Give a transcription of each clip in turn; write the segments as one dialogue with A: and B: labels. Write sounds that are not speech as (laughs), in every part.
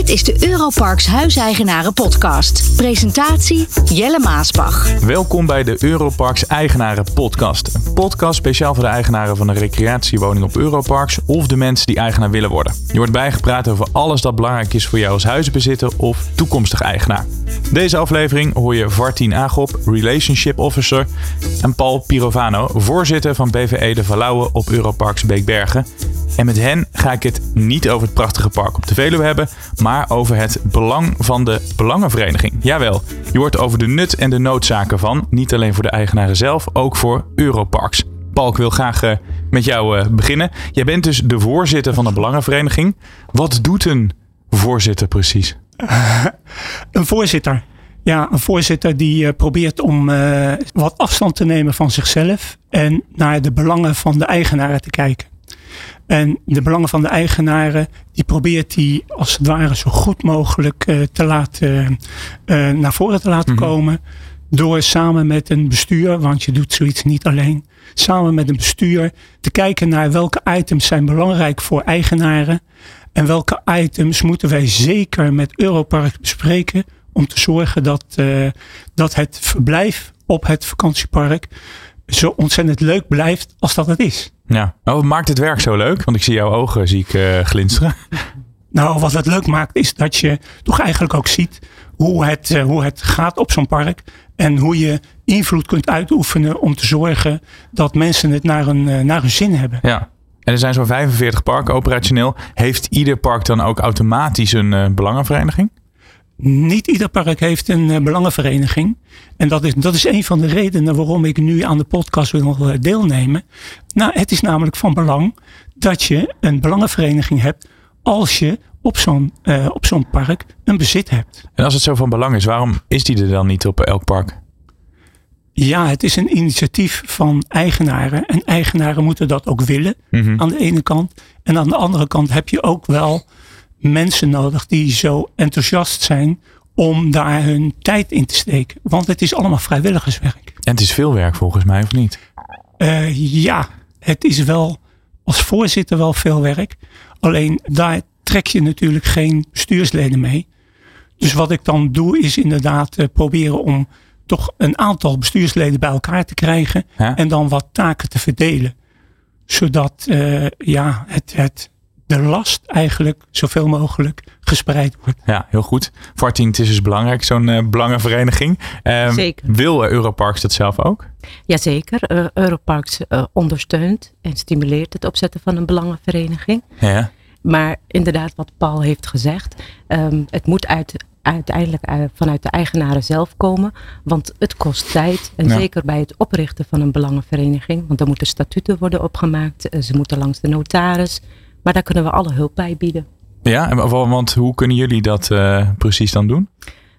A: Dit is de Europarks Huiseigenaren Podcast. Presentatie Jelle Maasbach.
B: Welkom bij de Europarks Eigenaren Podcast. Een podcast speciaal voor de eigenaren van een recreatiewoning op Europarks of de mensen die eigenaar willen worden. Je wordt bijgepraat over alles dat belangrijk is voor jou als huizenbezitter of toekomstig eigenaar. Deze aflevering hoor je Vartien Agop, Relationship Officer, en Paul Pirovano, voorzitter van BVE de Verlauwen op Europarks Beekbergen. En met hen ga ik het niet over het prachtige park op de Veluwe hebben, maar over het belang van de belangenvereniging. Jawel, je hoort over de nut en de noodzaken van, niet alleen voor de eigenaren zelf, ook voor Europarks. Paul, ik wil graag uh, met jou uh, beginnen. Jij bent dus de voorzitter van de belangenvereniging. Wat doet een voorzitter precies? (laughs)
C: een voorzitter. Ja, een voorzitter die uh, probeert om wat afstand te nemen van zichzelf en naar de belangen van de eigenaren te kijken. En de belangen van de eigenaren, die probeert hij als het ware zo goed mogelijk uh, te laten, uh, naar voren te laten mm -hmm. komen. Door samen met een bestuur, want je doet zoiets niet alleen. Samen met een bestuur te kijken naar welke items zijn belangrijk voor eigenaren. En welke items moeten wij zeker met Europark bespreken. Om te zorgen dat, uh, dat het verblijf op het vakantiepark zo ontzettend leuk blijft als dat het is.
B: Ja, oh, wat maakt het werk zo leuk? Want ik zie jouw ogen zie ik, uh, glinsteren. (laughs)
C: Nou, wat het leuk maakt is dat je toch eigenlijk ook ziet hoe het, uh, hoe het gaat op zo'n park. En hoe je invloed kunt uitoefenen om te zorgen dat mensen het naar hun, uh, naar hun zin hebben.
B: Ja. En er zijn zo'n 45 parken operationeel. Heeft ieder park dan ook automatisch een belangenvereniging?
C: Niet ieder park heeft een uh, belangenvereniging. En dat is, dat is een van de redenen waarom ik nu aan de podcast wil deelnemen. Nou, het is namelijk van belang dat je een belangenvereniging hebt als je op zo'n uh, op zo'n park een bezit hebt.
B: En als het zo van belang is, waarom is die er dan niet op elk park?
C: Ja, het is een initiatief van eigenaren. En eigenaren moeten dat ook willen mm -hmm. aan de ene kant. En aan de andere kant heb je ook wel mensen nodig die zo enthousiast zijn om daar hun tijd in te steken. Want het is allemaal vrijwilligerswerk.
B: En het is veel werk volgens mij, of niet?
C: Uh, ja, het is wel als voorzitter wel veel werk. Alleen daar trek je natuurlijk geen bestuursleden mee. Dus wat ik dan doe is inderdaad uh, proberen om toch een aantal bestuursleden bij elkaar te krijgen. En dan wat taken te verdelen. Zodat uh, ja, het, het de last eigenlijk zoveel mogelijk gespreid wordt.
B: Ja, heel goed. Vartien, het is dus belangrijk, zo'n uh, belangenvereniging. Um,
D: Zeker.
B: Wil Europarks dat zelf ook?
D: Jazeker. Uh, Europarks uh, ondersteunt en stimuleert het opzetten van een belangenvereniging.
B: Ja.
D: Maar inderdaad, wat Paul heeft gezegd, um, het moet uit, uiteindelijk uh, vanuit de eigenaren zelf komen. Want het kost tijd. En ja. zeker bij het oprichten van een belangenvereniging. Want er moeten statuten worden opgemaakt. ze moeten langs de notaris. Maar daar kunnen we alle hulp bij bieden.
B: Ja, want hoe kunnen jullie dat uh, precies dan doen?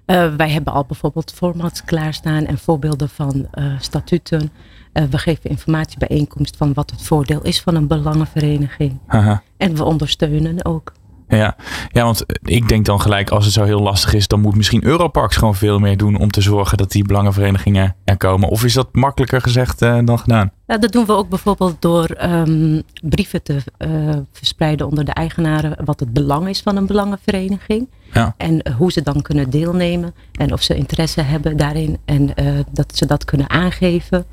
D: Uh, wij hebben al bijvoorbeeld formats klaarstaan en voorbeelden van uh, statuten. we geven informatiebijeenkomst van wat het voordeel is van een belangenvereniging.
B: Aha.
D: En we ondersteunen ook.
B: Ja. ja, want ik denk dan gelijk als het zo heel lastig is, dan moet misschien Europarks gewoon veel meer doen om te zorgen dat die belangenverenigingen er komen. Of is dat makkelijker gezegd uh, dan gedaan?
D: Ja, dat doen we ook bijvoorbeeld door um, brieven te uh, verspreiden onder de eigenaren wat het belang is van een belangenvereniging.
B: Ja.
D: En hoe ze dan kunnen deelnemen en of ze interesse hebben daarin en uh, dat ze dat kunnen aangeven.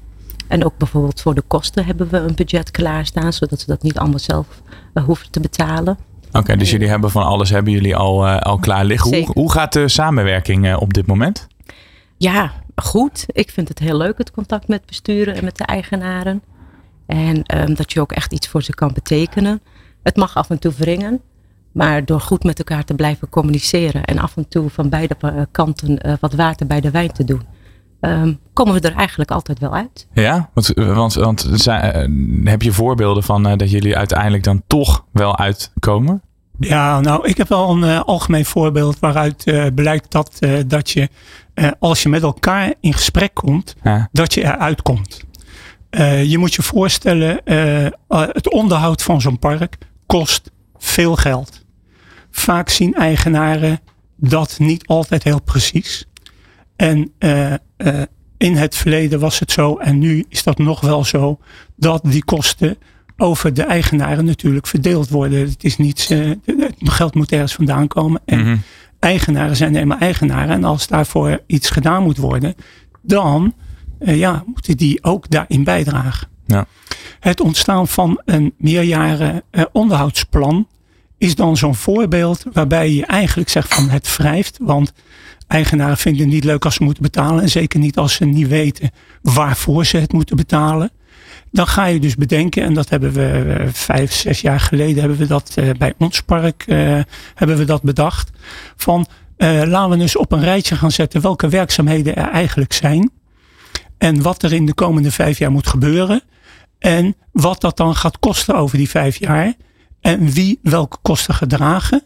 D: En ook bijvoorbeeld voor de kosten hebben we een budget klaarstaan, zodat ze dat niet allemaal zelf hoeven te betalen.
B: Oké, okay, dus jullie hebben van alles hebben jullie al, uh, al klaar liggen. Hoe, hoe, gaat de samenwerking uh, op dit moment?
D: Ja, goed. Ik vind het heel leuk, het contact met besturen en met de eigenaren. En um, dat je ook echt iets voor ze kan betekenen. Het mag af en toe wringen. Maar door goed met elkaar te blijven communiceren en af en toe van beide kanten uh, wat water bij de wijn te doen, um, komen we er eigenlijk altijd wel uit.
B: Ja, want, want, want zijn, heb je voorbeelden van uh, dat jullie uiteindelijk dan toch wel uitkomen?
C: Ja, nou, ik heb wel een uh, algemeen voorbeeld waaruit uh, blijkt dat, uh, dat je, als je met elkaar in gesprek komt,
B: ja.
C: dat je eruit komt. je moet je voorstellen, het onderhoud van zo'n park kost veel geld. Vaak zien eigenaren dat niet altijd heel precies. En in het verleden was het zo, en nu is dat nog wel zo, dat die kosten over de eigenaren natuurlijk verdeeld worden. Het is niet, uh, het geld moet ergens vandaan komen. En
B: Mhm.
C: eigenaren zijn eenmaal eigenaren. En als daarvoor iets gedaan moet worden, dan eh, ja, moeten die ook daarin bijdragen.
B: Ja.
C: Het ontstaan van een meerjaren eh, onderhoudsplan is dan zo'n voorbeeld waarbij je eigenlijk zegt van het wrijft. Want eigenaren vinden het niet leuk als ze moeten betalen. En zeker niet als ze niet weten waarvoor ze het moeten betalen. Dan ga je dus bedenken, en dat hebben we vijf, zes jaar geleden hebben we dat eh, bij ons park eh, hebben we dat bedacht. Van eh, laten we dus op een rijtje gaan zetten welke werkzaamheden er eigenlijk zijn. En wat er in de komende vijf jaar moet gebeuren. En wat dat dan gaat kosten over die vijf jaar. En wie welke kosten gaat dragen.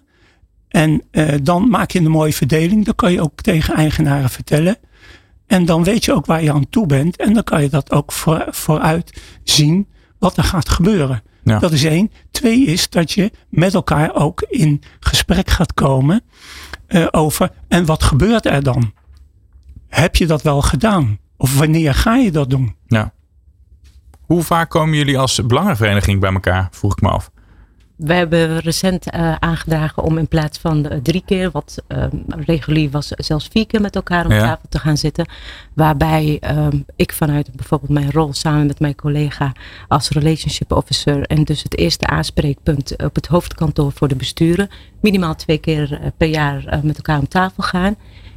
C: En dan maak je een mooie verdeling. Dan kan je ook tegen eigenaren vertellen. En dan weet je ook waar je aan toe bent. En dan kan je dat ook voor, vooruit zien wat er gaat gebeuren.
B: Ja.
C: Dat is één. Twee is dat je met elkaar ook in gesprek gaat komen eh, over en wat gebeurt er dan? Heb je dat wel gedaan? Of wanneer ga je dat doen?
B: Ja. Hoe vaak komen jullie als belangenvereniging bij elkaar? Vroeg ik me af.
D: We hebben recent eh, aangedragen om in plaats van eh, drie keer, wat eh, regulier was, zelfs vier keer met elkaar om
B: Ja.
D: tafel te gaan zitten. Waarbij ehm, ik vanuit bijvoorbeeld mijn rol samen met mijn collega als relationship officer en dus het eerste aanspreekpunt op het hoofdkantoor voor de besturen minimaal twee keer per jaar met elkaar om tafel gaan.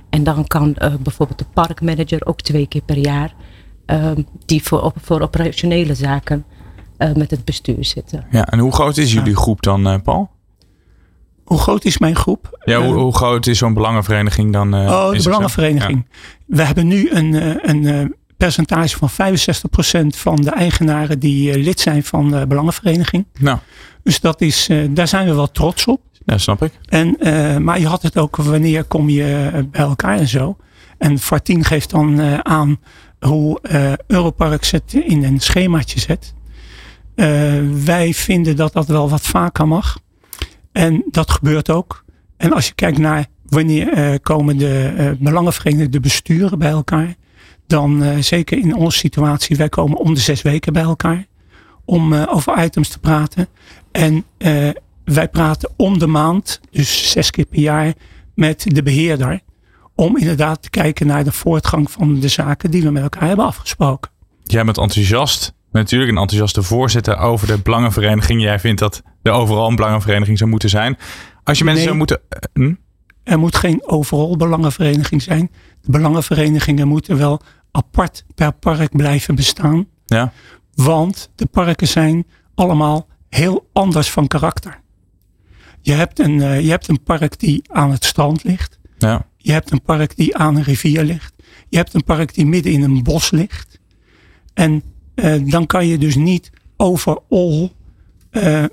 D: En dan kan bijvoorbeeld de parkmanager ook twee keer per jaar ehm, die voor, op, voor operationele zaken eh, met het bestuur zitten.
B: Ja, en hoe groot is jullie groep dan, eh, Paul?
C: Hoe groot is mijn groep?
B: Ja, hoe,
C: Eh,
B: hoe groot is zo'n belangenvereniging dan? eh,
C: Oh, de belangenvereniging. We hebben nu een, eh, een eh, percentage van 65% van de eigenaren die lid zijn van de belangenvereniging.
B: Nou,
C: Dus dat is, eh, daar zijn we wel trots op.
B: ja, snap ik.
C: En, eh, maar je had het ook wanneer kom je bij elkaar en zo. En Fartien geeft dan eh, aan hoe eh Europark het in een schemaatje zet. Eh, wij vinden dat dat wel wat vaker mag. En dat gebeurt ook. En als je kijkt naar wanneer eh, komen de eh, belangenverenigingen, de besturen bij elkaar. Dan zeker in onze situatie, wij komen om de zes weken bij elkaar. Om over items te praten. En wij praten om de maand, dus zes keer per jaar, met de beheerder. Om inderdaad te kijken naar de voortgang van de zaken die we met elkaar hebben afgesproken.
B: Jij bent enthousiast. Natuurlijk een enthousiaste voorzitter over de belangenvereniging. Jij vindt dat er overal een belangenvereniging zou moeten zijn. Als je mensen zou moeten... eh, hm?
C: Er moet geen overal belangenvereniging zijn. De belangenverenigingen moeten wel apart per park blijven bestaan.
B: Ja,
C: Want de parken zijn allemaal heel anders van karakter. Je hebt een, eh, je hebt een park die aan het strand ligt.
B: ja,
C: Je hebt een park die aan een rivier ligt. Je hebt een park die midden in een bos ligt. En dan kan je dus niet overal, eh, eh,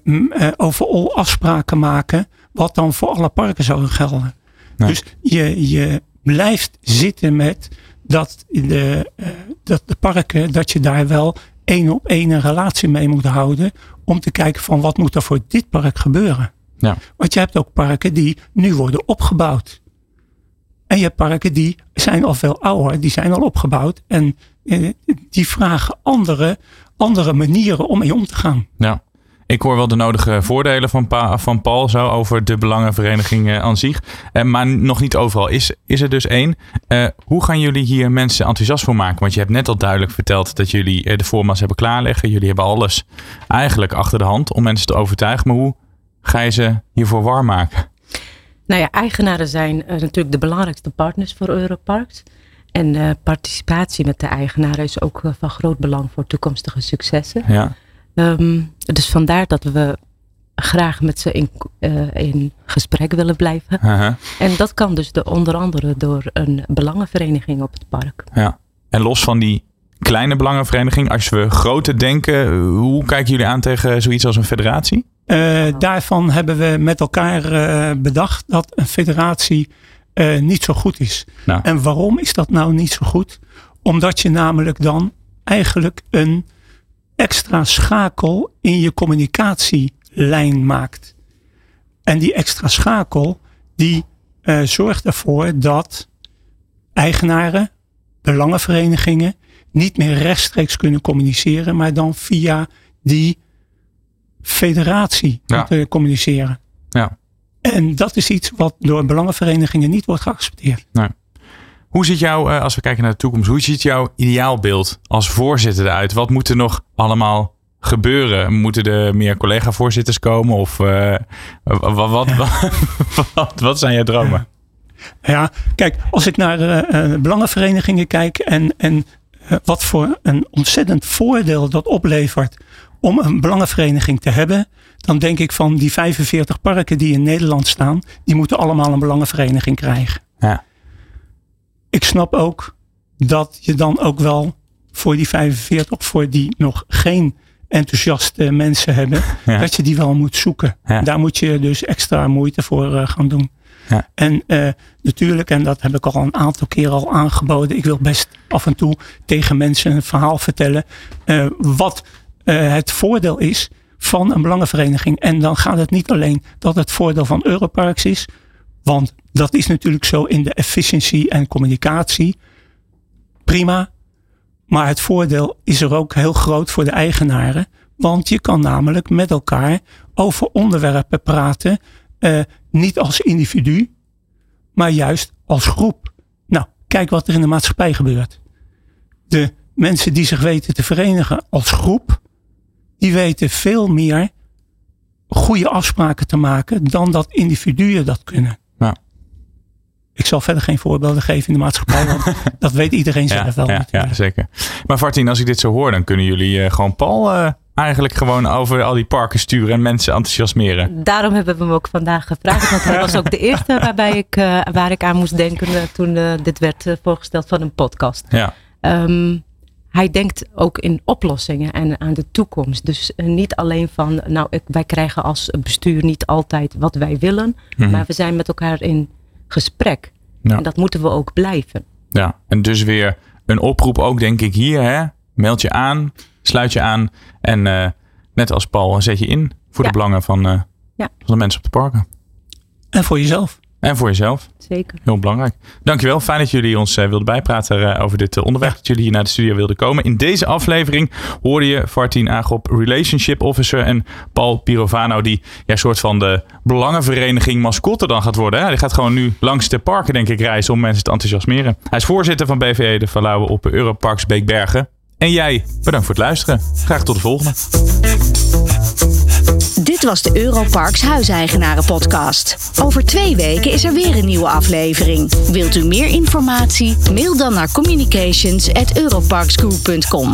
C: overal afspraken maken. Wat dan voor alle parken zou gelden.
B: Nee.
C: Dus je, je blijft zitten met dat de, eh, dat de parken, dat je daar wel één op één een relatie mee moet houden. Om te kijken van wat moet er voor dit park gebeuren.
B: ja.
C: Want je hebt ook parken die nu worden opgebouwd. En je hebt parken die zijn al veel ouder, die zijn al opgebouwd. En eh, die vragen andere, andere manieren om mee om te gaan.
B: ja. Ik hoor wel de nodige voordelen van, pa, van Paul zo over de belangenvereniging eh, aan zich. Eh, maar nog niet overal is, is er dus één. Eh, hoe gaan jullie hier mensen enthousiast voor maken? Want je hebt net al duidelijk verteld dat jullie eh, de forma's hebben klaarleggen. Jullie hebben alles eigenlijk achter de hand om mensen te overtuigen. Maar hoe ga je ze hiervoor warm maken?
D: Nou ja, eigenaren zijn eh, natuurlijk de belangrijkste partners voor Europarks. En eh, participatie met de eigenaren is ook eh, van groot belang voor toekomstige successen.
B: Ja,
D: Ehm, dus vandaar dat we graag met ze in, eh, in gesprek willen blijven. En dat kan dus de, onder andere door een belangenvereniging op het park.
B: ja. En los van die kleine belangenvereniging, als we groter denken, hoe kijken jullie aan tegen zoiets als een federatie?
C: Eh, daarvan hebben we met elkaar bedacht dat een federatie eh, niet zo goed is.
B: Nou.
C: En waarom is dat nou niet zo goed? Omdat je namelijk dan eigenlijk een extra schakel in je communicatielijn maakt. En die extra schakel die eh, zorgt ervoor dat eigenaren, belangenverenigingen niet meer rechtstreeks kunnen communiceren, maar dan via die federatie
B: Ja.
C: moeten communiceren.
B: Ja.
C: En dat is iets wat door belangenverenigingen niet wordt geaccepteerd.
B: Hoe ziet jouw, eh, als we kijken naar de toekomst, hoe ziet jouw ideaalbeeld als voorzitter eruit? Wat moet er nog allemaal gebeuren? Moeten er meer collega-voorzitters komen? Of eh, wat, wat, wat, (laughs) wat, wat zijn jouw dromen?
C: Ja, kijk, als ik naar eh, belangenverenigingen kijk en, en wat voor een ontzettend voordeel dat oplevert om een belangenvereniging te hebben, dan denk ik van die 45 parken die in Nederland staan, die moeten allemaal een belangenvereniging krijgen.
B: Ja.
C: Ik snap ook dat je dan ook wel voor die 45, voor die nog geen enthousiaste mensen hebben, (laughs)
B: Ja.
C: dat je die wel moet zoeken.
B: Ja.
C: Daar moet je dus extra moeite voor eh, gaan doen.
B: Ja.
C: En eh, natuurlijk, en dat heb ik al een aantal keren al aangeboden, ik wil best af en toe tegen mensen een verhaal vertellen eh, wat het voordeel is van een belangenvereniging. En dan gaat het niet alleen dat het voordeel van Europarks is, want dat is natuurlijk zo in de efficiëntie en communicatie. Prima. Maar het voordeel is er ook heel groot voor de eigenaren. Want je kan namelijk met elkaar over onderwerpen praten. eh, niet als individu, maar juist als groep. Nou, kijk wat er in de maatschappij gebeurt. De mensen die zich weten te verenigen als groep, die weten veel meer goede afspraken te maken dan dat individuen dat kunnen.
B: Ja.
C: Ik zal verder geen voorbeelden geven in de maatschappij, want (laughs) dat weet iedereen zelf
B: Ja,
C: wel.
B: ja, zeker. Maar Martin, als ik dit zo hoor, dan kunnen jullie eh, gewoon Paul eh, eigenlijk gewoon over al die parken sturen en mensen enthousiasmeren.
D: Daarom hebben we hem ook vandaag gevraagd. Want hij was ook de eerste (laughs) waarbij ik, eh, waar ik aan moest denken toen dit werd voorgesteld van een podcast.
B: Ja,
D: Ehm, hij denkt ook in oplossingen en aan de toekomst. Dus eh, niet alleen van, nou, ik, wij krijgen als bestuur niet altijd wat wij willen.
B: Mhm.
D: Maar we zijn met elkaar in gesprek.
B: Ja.
D: En dat moeten we ook blijven.
B: ja. En dus weer een oproep ook, denk ik, hier. Hè? Meld je aan, sluit je aan. En eh, net als Paul, zet je in voor
D: Ja.
B: de belangen van, eh,
D: Ja.
B: van de mensen op de parken.
C: En voor jezelf.
B: En voor jezelf.
D: Zeker.
B: Heel belangrijk. Dankjewel. Fijn dat jullie ons eh, wilden bijpraten eh, over dit eh, onderwerp. Dat jullie hier naar de studio wilden komen. In deze aflevering hoorde je Fartien Agop, Relationship Officer. En Paul Pirovano, die ja, soort van de belangenvereniging mascotte dan gaat worden. Hè? Die gaat gewoon nu langs de parken, denk ik, reizen om mensen te enthousiasmeren. Hij is voorzitter van BVE de Verlauwen op Europarks Beekbergen. En jij, bedankt voor het luisteren. Graag tot de volgende.
A: Dit was de Europarks Huiseigenaren podcast. Over twee weken is er weer een nieuwe aflevering. Wilt u meer informatie? Mail dan naar communications@europarksgroup.com.